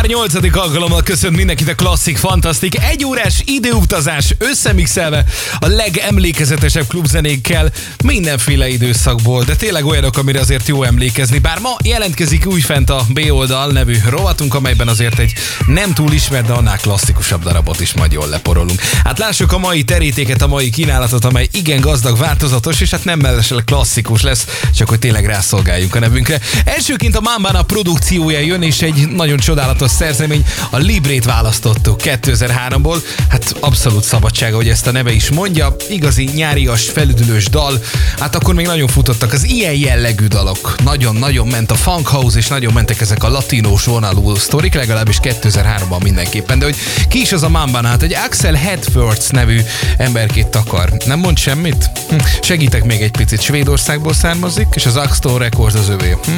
már nyolcadik alkalommal köszönt mindenkit a klasszik, fantasztik, egy órás időutazás összemixelve a legemlékezetesebb klubzenékkel mindenféle időszakból, de tényleg olyanok, amire azért jó emlékezni. Bár ma jelentkezik újfent a B oldal nevű rovatunk, amelyben azért egy nem túl ismert, de annál klasszikusabb darabot is majd jól leporolunk. Hát lássuk a mai terítéket, a mai kínálatot, amely igen gazdag, változatos, és hát nem mellesleg klasszikus lesz, csak hogy tényleg rászolgáljunk a nevünkre. Elsőként a Mambana produkciója jön, és egy nagyon csodálatos szerzemény, a Librét választottuk 2003-ból. Hát abszolút szabadsága, hogy ezt a neve is mondja. Igazi nyárias, felüdülős dal. Hát akkor még nagyon futottak az ilyen jellegű dalok. Nagyon-nagyon ment a funk house, és nagyon mentek ezek a latinós vonalú sztorik, legalábbis 2003-ban mindenképpen. De hogy ki is az a Mambana? Hát egy Axel Headfords nevű emberkét takar. Nem mond semmit? Hm. Segítek még egy picit. Svédországból származik, és az Axton Records az övé. Hm?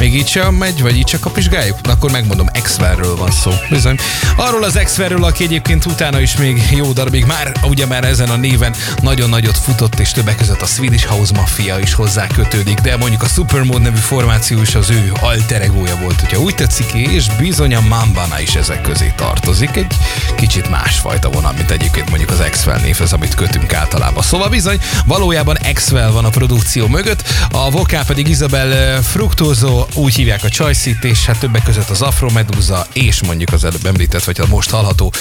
Még így sem megy, vagy így csak kapizsgáljuk? Na, akkor megmondom, Exverről van szó. Bizony. Arról az Exverről, aki egyébként utána is még jó darabig már, ugye már ezen a néven nagyon nagyot futott, és többek között a Swedish House Mafia is hozzá kötődik, de mondjuk a Supermode nevű formáció is az ő alter egója volt, hogyha úgy tetszik, és bizony a Mambana is ezek közé tartozik. Egy kicsit másfajta vonal, mint egyébként mondjuk az Exvel névhez, amit kötünk általában. Szóval bizony, valójában Exvel van a produkció mögött, a vokál pedig Isabel Fructoso, úgy hívják a Choice és hát többek között az Afro Medusa és mondjuk az előbb említett, vagy a most hallható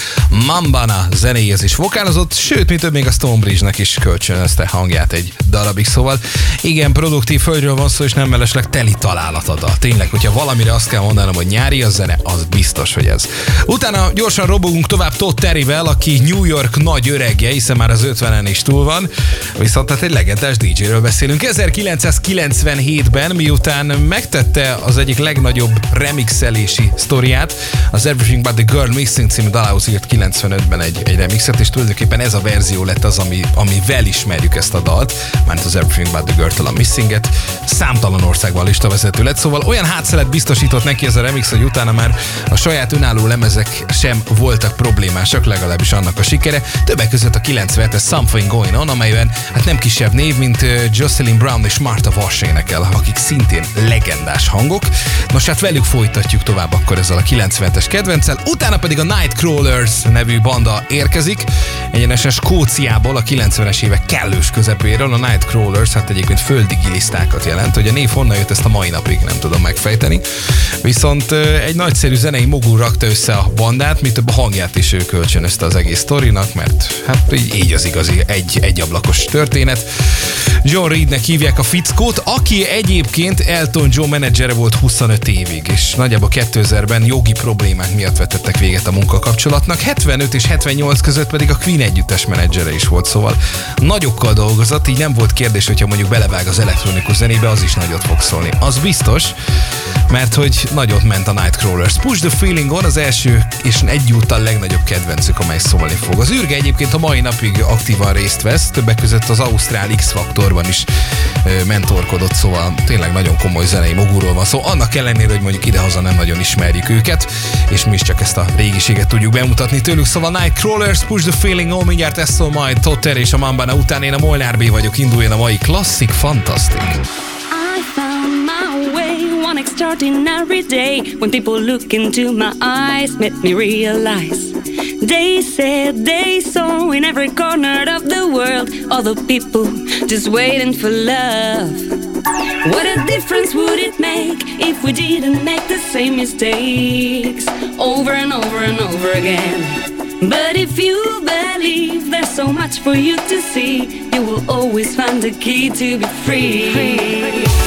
Mambana zenéhez is vokálozott, sőt, mint több még a Stonebridge-nek is kölcsönözte hangját egy darabig, szóval igen, produktív földről van szó, és nem mellesleg teli találat ad. Tényleg, hogyha valamire azt kell mondanom, hogy nyári a zene, az biztos, hogy ez. Utána gyorsan robogunk tovább Todd Terryvel, aki New York nagy öregje, hiszen már az 50-en is túl van, viszont hát egy legendás DJ-ről beszélünk. 1997-ben, miután megtette az egyik legnagyobb remixelési sztoriát, az Everything But The Girl Missing című dalához írt 95-ben egy, egy remixet, és tulajdonképpen ez a verzió lett az, ami, amivel ismerjük ezt a dalt, mert az Everything But The Girl-től a Missinget. Számtalan országban listavezető lett, szóval olyan hátszelet biztosított neki ez a remix, hogy utána már a saját önálló lemezek sem voltak problémásak, legalábbis annak a sikere. Többek között a 97-es Something Going On, amelyben hát nem kisebb név, mint Jocelyn Brown és Martha Wash énekel, akik szintén legendás hangok. Nos, hát velük folytatjuk tovább akkor ezzel a 90-es kedvencel. Utána pedig a Nightcrawlers nevű banda érkezik, egyenesen Skóciából a 90-es évek kellős közepéről. A Nightcrawlers, hát egyébként földi gilisztákat jelent, hogy a név honnan jött ezt a mai napig nem tudom megfejteni. Viszont egy nagyszerű zenei mogul rakta össze a bandát, mi több a hangját is ő kölcsönözte az egész sztorinak, mert hát így, az igazi egy, egyablakos történet. John Reednek hívják a fickót, aki egyébként Elton John menedzsere volt 25 évig, és nagyjából 2000-ben jogi problémák miatt vetettek véget a munkakapcsolatnak, 75 és 78 között pedig a Queen együttes menedzsere is volt, szóval nagyokkal dolgozott, így nem volt kérdés, hogyha mondjuk belevág az elektronikus zenébe, az is nagyot fog szólni. Az biztos, mert hogy nagyot ment a Nightcrawlers. Push the Feeling On az első és egyúttal legnagyobb kedvencük, amely szólni fog. Az űrge egyébként a mai napig aktívan részt vesz, többek között az Ausztrál X-faktorban is mentorkodott, szóval tényleg nagyon komoly zenei mogulról van szó. Szóval annak ellenére, hogy mondjuk idehaza nem nagyon ismerjük őket, és mi is csak ezt a régiséget tudjuk bemutatni tőlük. Szóval Nightcrawlers, Push the Feeling On, mindjárt ezt szól majd Totter és a Mambana után én a Molnár B vagyok, induljon a mai klasszik, fantasztik. one extraordinary day when people look into my eyes made me realize they said they saw in every corner the people just waiting for love. What a difference would it make if we didn't make the same mistakes over and over and over again? But if you believe there's so much for you to see, you will always find the key to be free.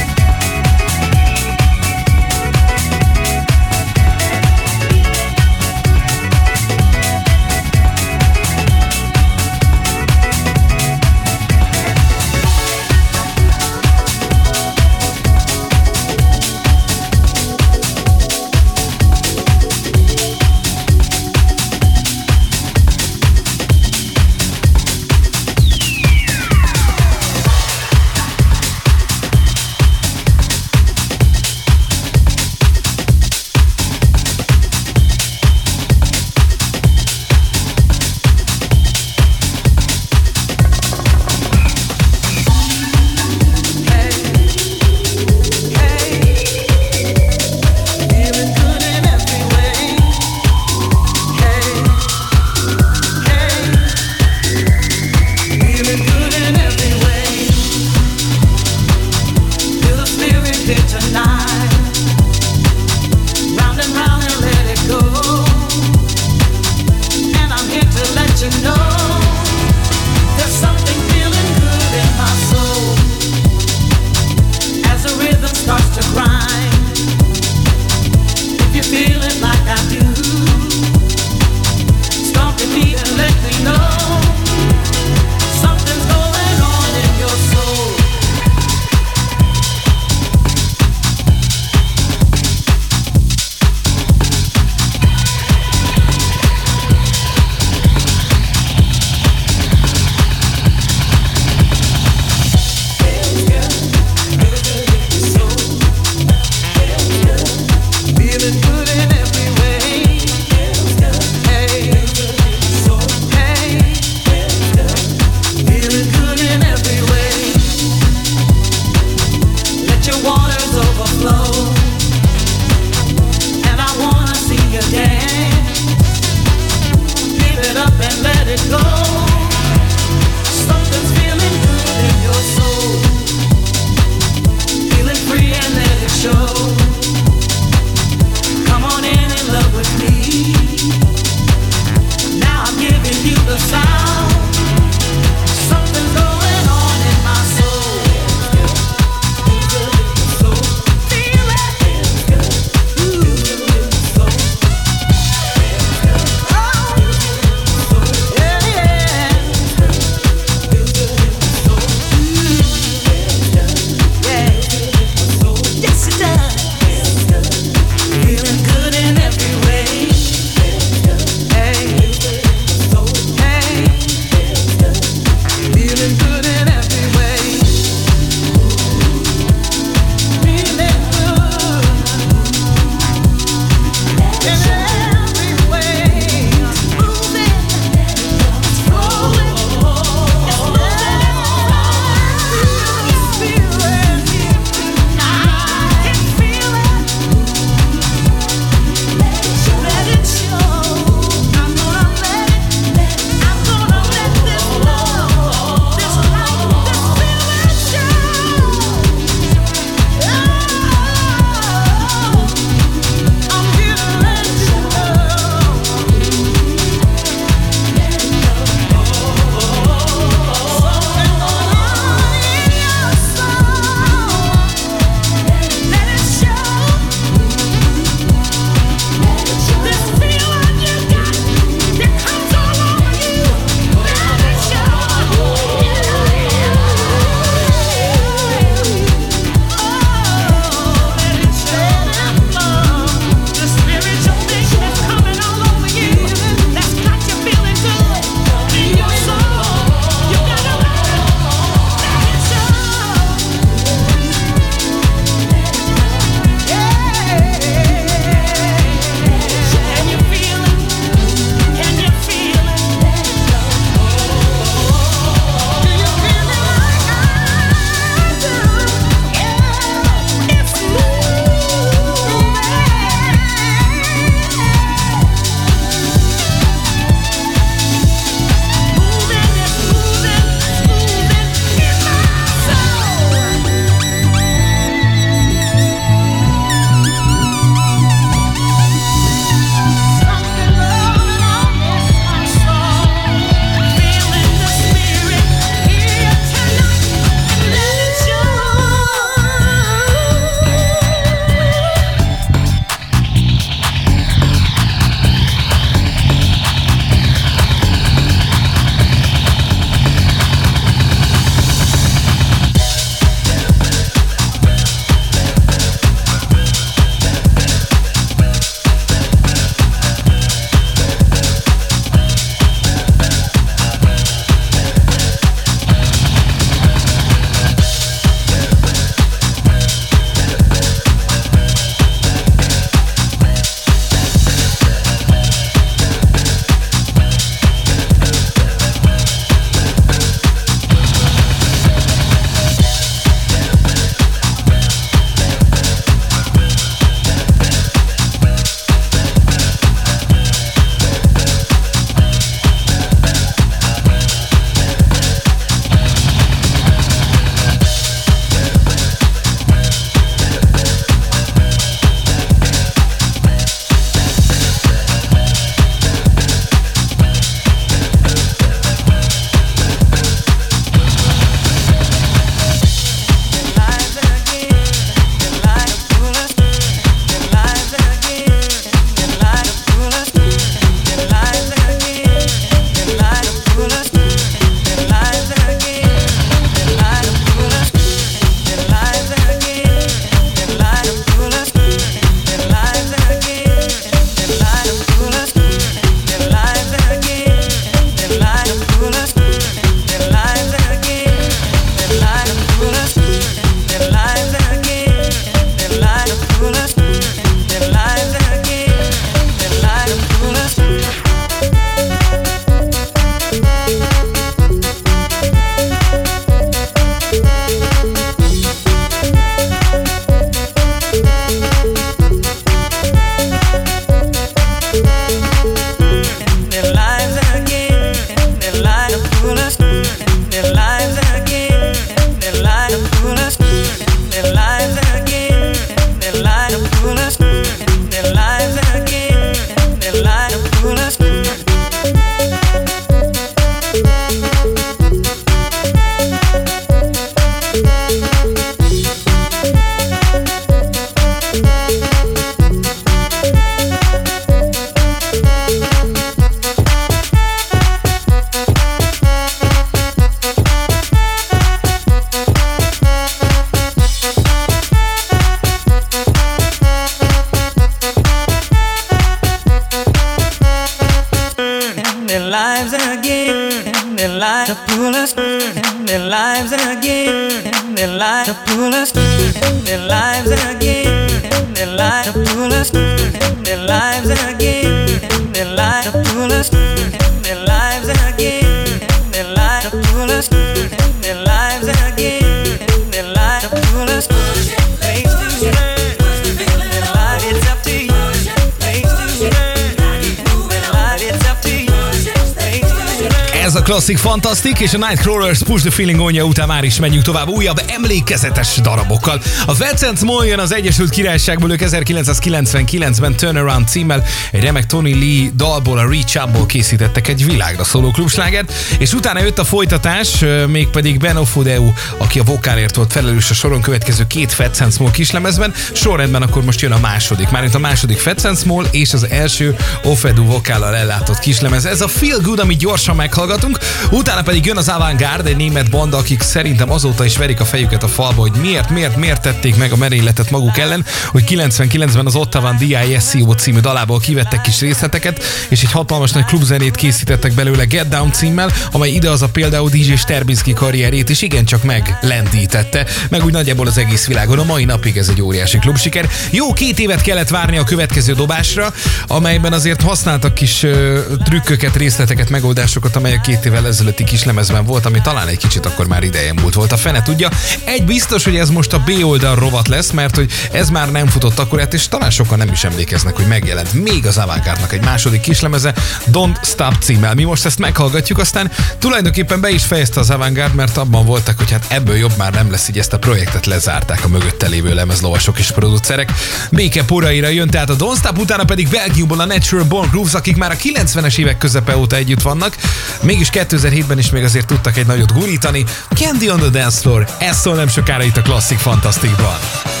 Fantasztik, és a Nightcrawlers Push the Feeling onja után már is menjünk tovább újabb emlékezetes darabokkal. A Vincent jön az Egyesült Királyságból, ők 1999-ben Turnaround címmel egy remek Tony Lee dalból, a Reach Up-ból készítettek egy világra szóló klubslágert, és utána jött a folytatás, mégpedig Ben Ofudeu, aki a vokálért volt felelős a soron következő két Vincent Small kislemezben, sorrendben akkor most jön a második, mármint a második Vincent Small és az első Ofedu vokállal ellátott kislemez. Ez a Feel Good, amit gyorsan meghallgatunk, utána pedig jön az Avantgarde, egy német banda, akik szerintem azóta is verik a fejüket a falba, hogy miért, miért, miért tették meg a merényletet maguk ellen, hogy 99-ben az Ottavan DISCO című dalából kivettek kis részleteket, és egy hatalmas nagy klubzenét készítettek belőle Get Down címmel, amely ide az a például DJ Sterbinski karrierét is igencsak meglendítette, meg úgy nagyjából az egész világon. A mai napig ez egy óriási klubsiker. Jó két évet kellett várni a következő dobásra, amelyben azért használtak kis ö, trükköket, részleteket, megoldásokat, amelyek két évvel ezelőtti kis lemezben volt, ami talán egy kicsit akkor már ideje múlt volt. A fene tudja. Egy biztos, hogy ez most a B oldal rovat lesz, mert hogy ez már nem futott akkor, és talán sokan nem is emlékeznek, hogy megjelent még az avantgardnak egy második kislemeze, Don't Stop címmel. Mi most ezt meghallgatjuk, aztán tulajdonképpen be is fejezte az avantgard, mert abban voltak, hogy hát ebből jobb már nem lesz, így ezt a projektet lezárták a mögötte lévő lemezlovasok és producerek. Béke poraira jön tehát a Don't Stop, utána pedig Belgiumból a Natural Born Grooves, akik már a 90-es évek közepe óta együtt vannak, mégis 2007-ben is még azért tudtak egy nagyot gurítani. Candy on the Dance Floor, ez szól nem sokára itt a klasszik fantasztikban.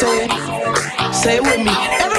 Say it, say it with me.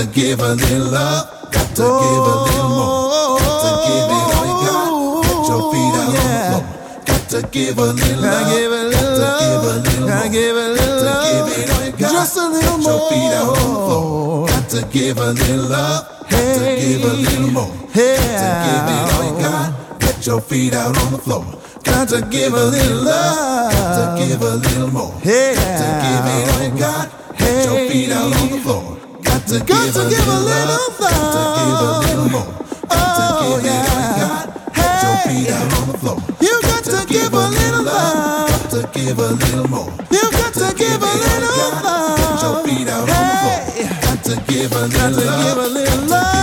To give a little love. Got to give a little more. Got to give it all you got. Get your feet out on the floor. Got to give a little love. give a little Got to give a little Gotta more. give a little Got to give it all you got. Just a little Get your feet out on the floor. Got to give a little love. Got to give a little more. Got to give it all you got. Get your feet out on the floor. Got to give a little love. Got to give a little more. Got to give it all you got. Get your feet out on the floor. Got to give a little love. Got to give a little more. Got to give you got. Get your feet out on the floor. You got to give a little love. Got to give a little more. You got to give a little love. Get your feet out on the floor. Got to give a Got little to give a love.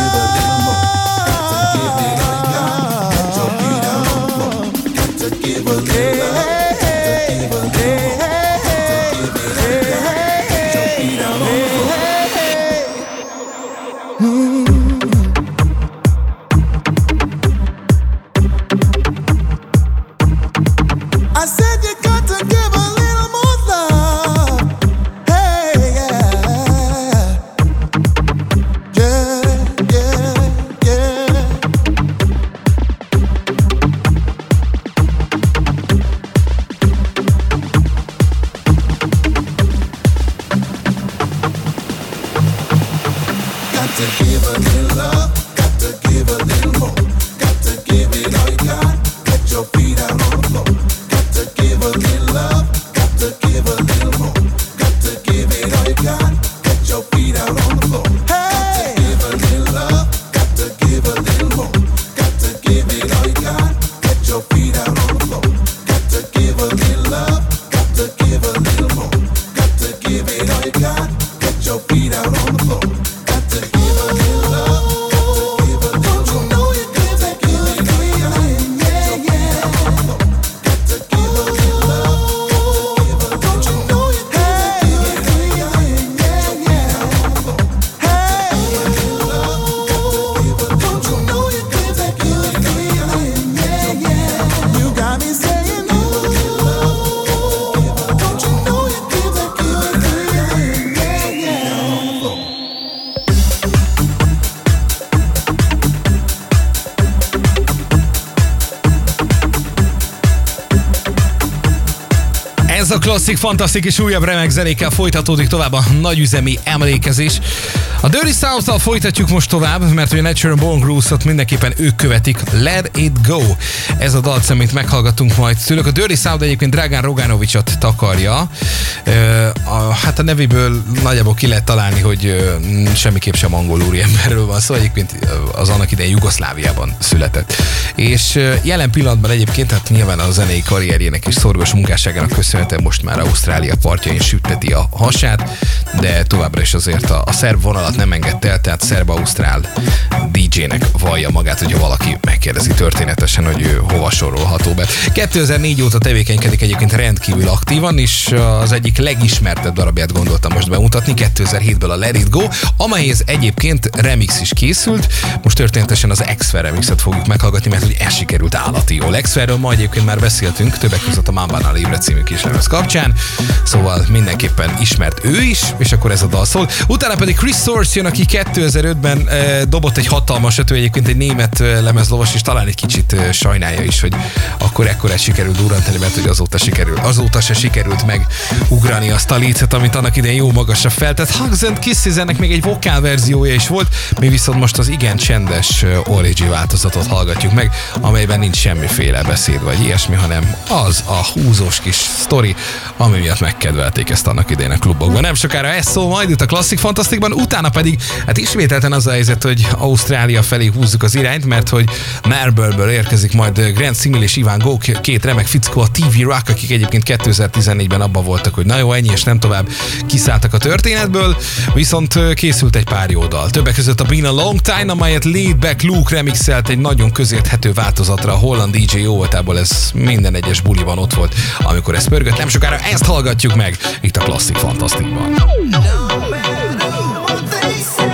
Klasszik, fantasztikus újabb remek zenékkel folytatódik tovább a nagyüzemi emlékezés. A Dirty South-tal folytatjuk most tovább, mert hogy a Natural Born Grooves-ot mindenképpen ők követik. Let It Go. Ez a dal, amit meghallgatunk majd tőlük. A Dirty South egyébként Dragan Roganovicsot takarja. A, hát a nevéből nagyjából ki lehet találni, hogy semmiképp sem angol úriemberről van szó. Egyébként ö, az annak idején Jugoszláviában született. És jelen pillanatban egyébként, hát nyilván a zenei karrierjének és szorgos munkásságának köszönhetően most már Ausztrália partjain sütteti a hasát, de továbbra is azért a, a szerb vonalat nem engedte el, tehát szerb-ausztrál DJ-nek vallja magát, hogyha valaki megkérdezi történetesen, hogy ő hova sorolható be. 2004 óta tevékenykedik egyébként rendkívül aktívan, és az egyik legismertebb darabját gondoltam most bemutatni, 2007-ből a Let It Go, amelyhez egyébként remix is készült. Most történetesen az x remixet fogjuk meghallgatni, mert hogy ez sikerült állati jól. x ma egyébként már beszéltünk, többek között a Mambana Libre című kislemez kapcsán, szóval mindenképpen ismert ő is, és akkor ez a dal szól. Utána pedig Chris Source jön, aki 2005-ben e, dobott egy hatalmasat, ő egyébként egy német lemezlovas, és talán egy kicsit sajnálja is, hogy akkor ekkor sikerült durrantani, mert hogy azóta, sikerül, azóta se sikerült meg ugrani azt a licet, amit annak idején jó magasra feltett. Hugs and Kisses ennek még egy vokál verziója is volt, mi viszont most az igen csendes Origi változatot hallgatjuk meg, amelyben nincs semmiféle beszéd vagy ilyesmi, hanem az a húzós kis sztori, ami miatt megkedvelték ezt annak idején a klubokban. Nem sokára ez szól majd itt a Classic Fantasticban, utána pedig hát ismételten az a helyzet, hogy Ausztrália felé húzzuk az irányt, mert hogy Melbourneből érkezik majd Grant Simil és Iván Go, két remek fickó, a TV Rock, akik egyébként 2014-ben abban voltak, hogy na jó, ennyi és nem tovább kiszálltak a történetből, viszont készült egy pár jó dal. Többek között a Been a Long Time, amelyet Laid Back Luke remixelt egy nagyon közérthető változatra a holland DJ jó voltából, ez minden egyes buliban ott volt, amikor ez pörgött. Nem sokára ezt hallgatjuk meg itt a Classic Fantasticban. No they do,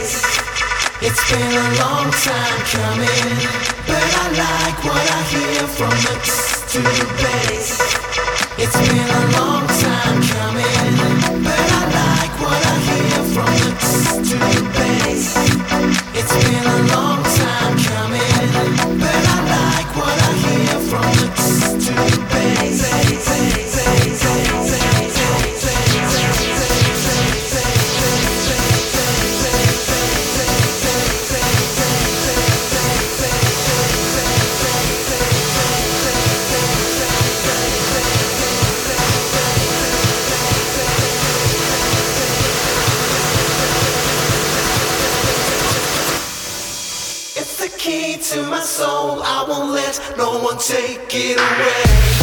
bass. It's been a long time coming, but I like what I hear from the to the bass. It's been a long time coming, but I like what I hear from the to the bass. It's been let no one take it away.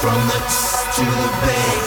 From the to the bass.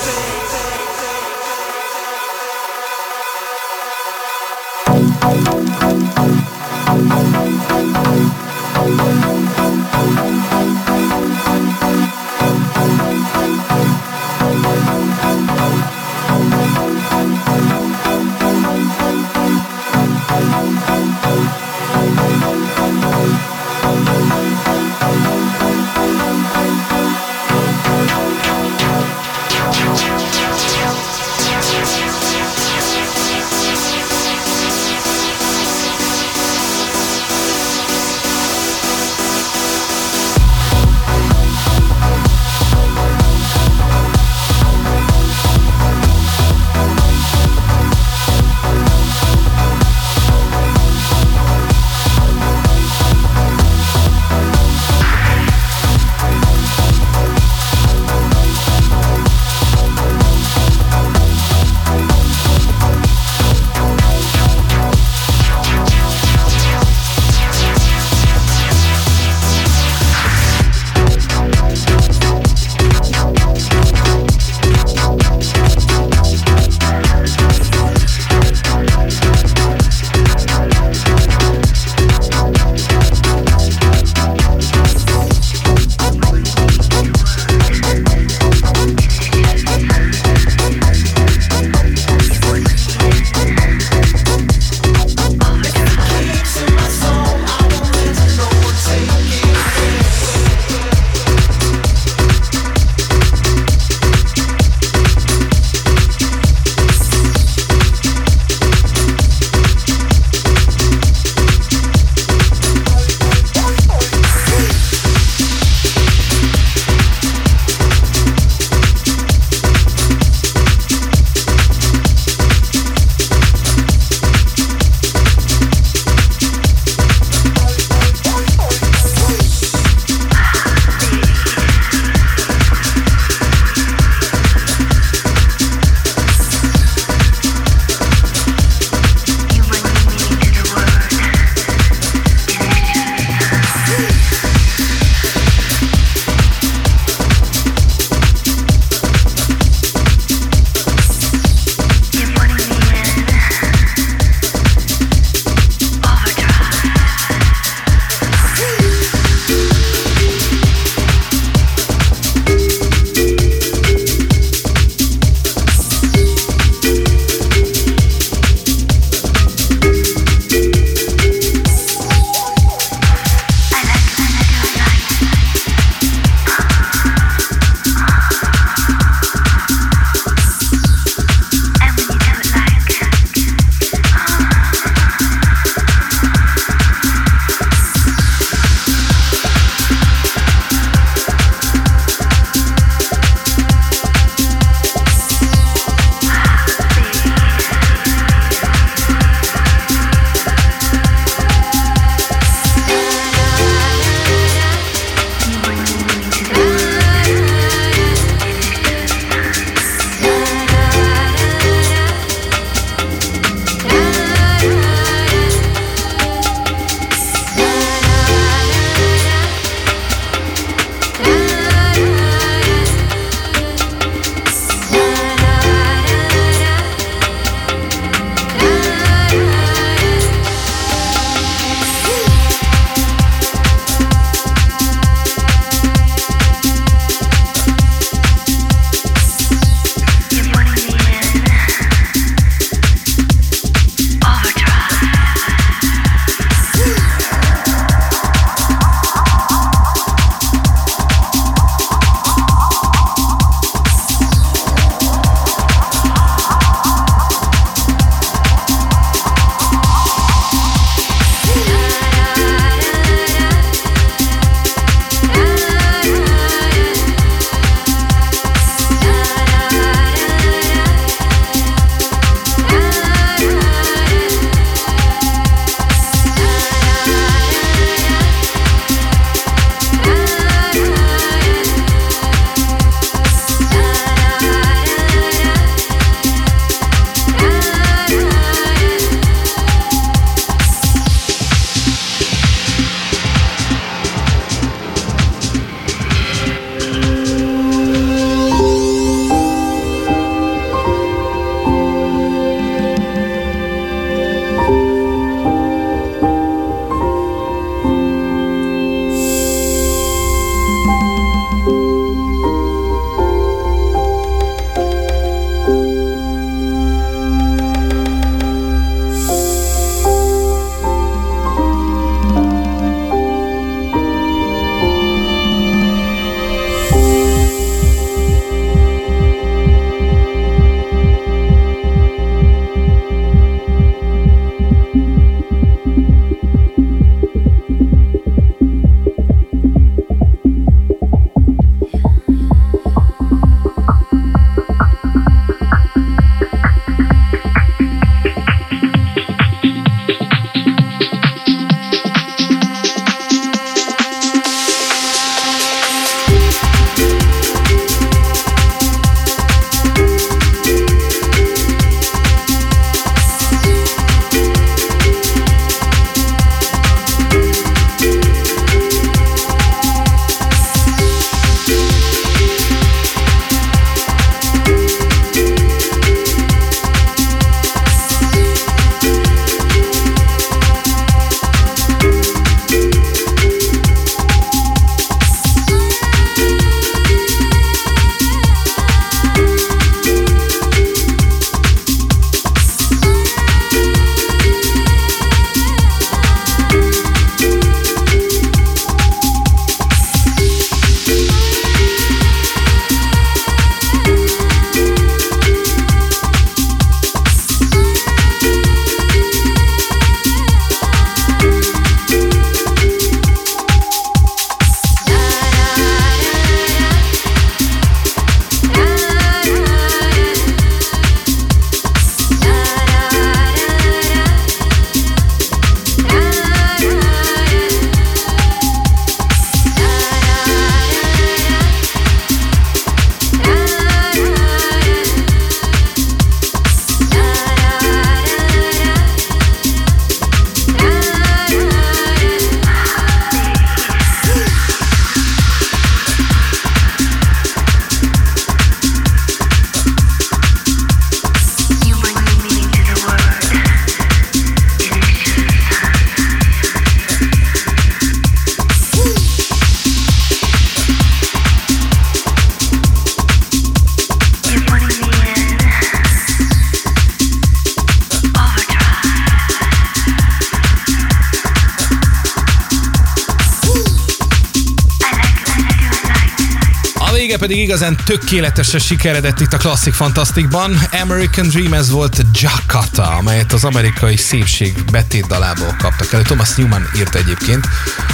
Pedig igazán tökéletesen sikeredett itt a Classic Fantasticban. American Dream ez volt Jakarta, amelyet az amerikai szépség betét dalából kaptak elő. Thomas Newman írt egyébként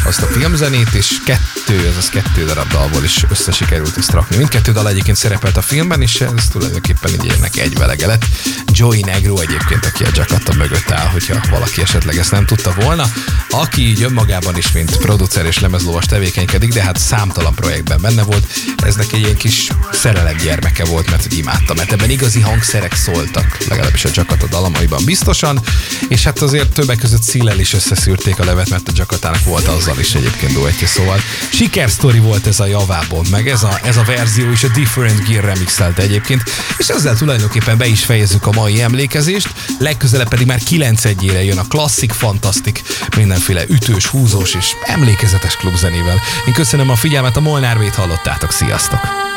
azt a filmzenét, és kettő, azaz kettő darab dalból is össze sikerült ezt rakni. Mindkettő dal egyébként szerepelt a filmben, és ez tulajdonképpen így ennek egy velege lett. Joey Negro egyébként, aki a Jakarta mögött áll, hogyha valaki esetleg ezt nem tudta volna, aki így önmagában is, mint producer és lemezlovas tevékenykedik, de hát számtalan projektben benne volt. Ez neki egy ilyen kis szerelem gyermeke volt, mert hogy imádta, mert ebben igazi hangszerek szóltak, legalábbis a Jakarta dalamaiban biztosan, és hát azért többek között szílel is összeszűrték a levet, mert a Jakatának volt azzal is egyébként duettje, szóval sikersztori volt ez a javából, meg ez a, ez a verzió is a Different Gear remixelt egyébként, és ezzel tulajdonképpen be is fejezzük a mai emlékezést, legközelebb pedig már 9 egyére jön a klasszik, fantasztik, mindenféle ütős, húzós és emlékezetes klubzenével. Én köszönöm a figyelmet, a Molnár hallottátok, sziasztok!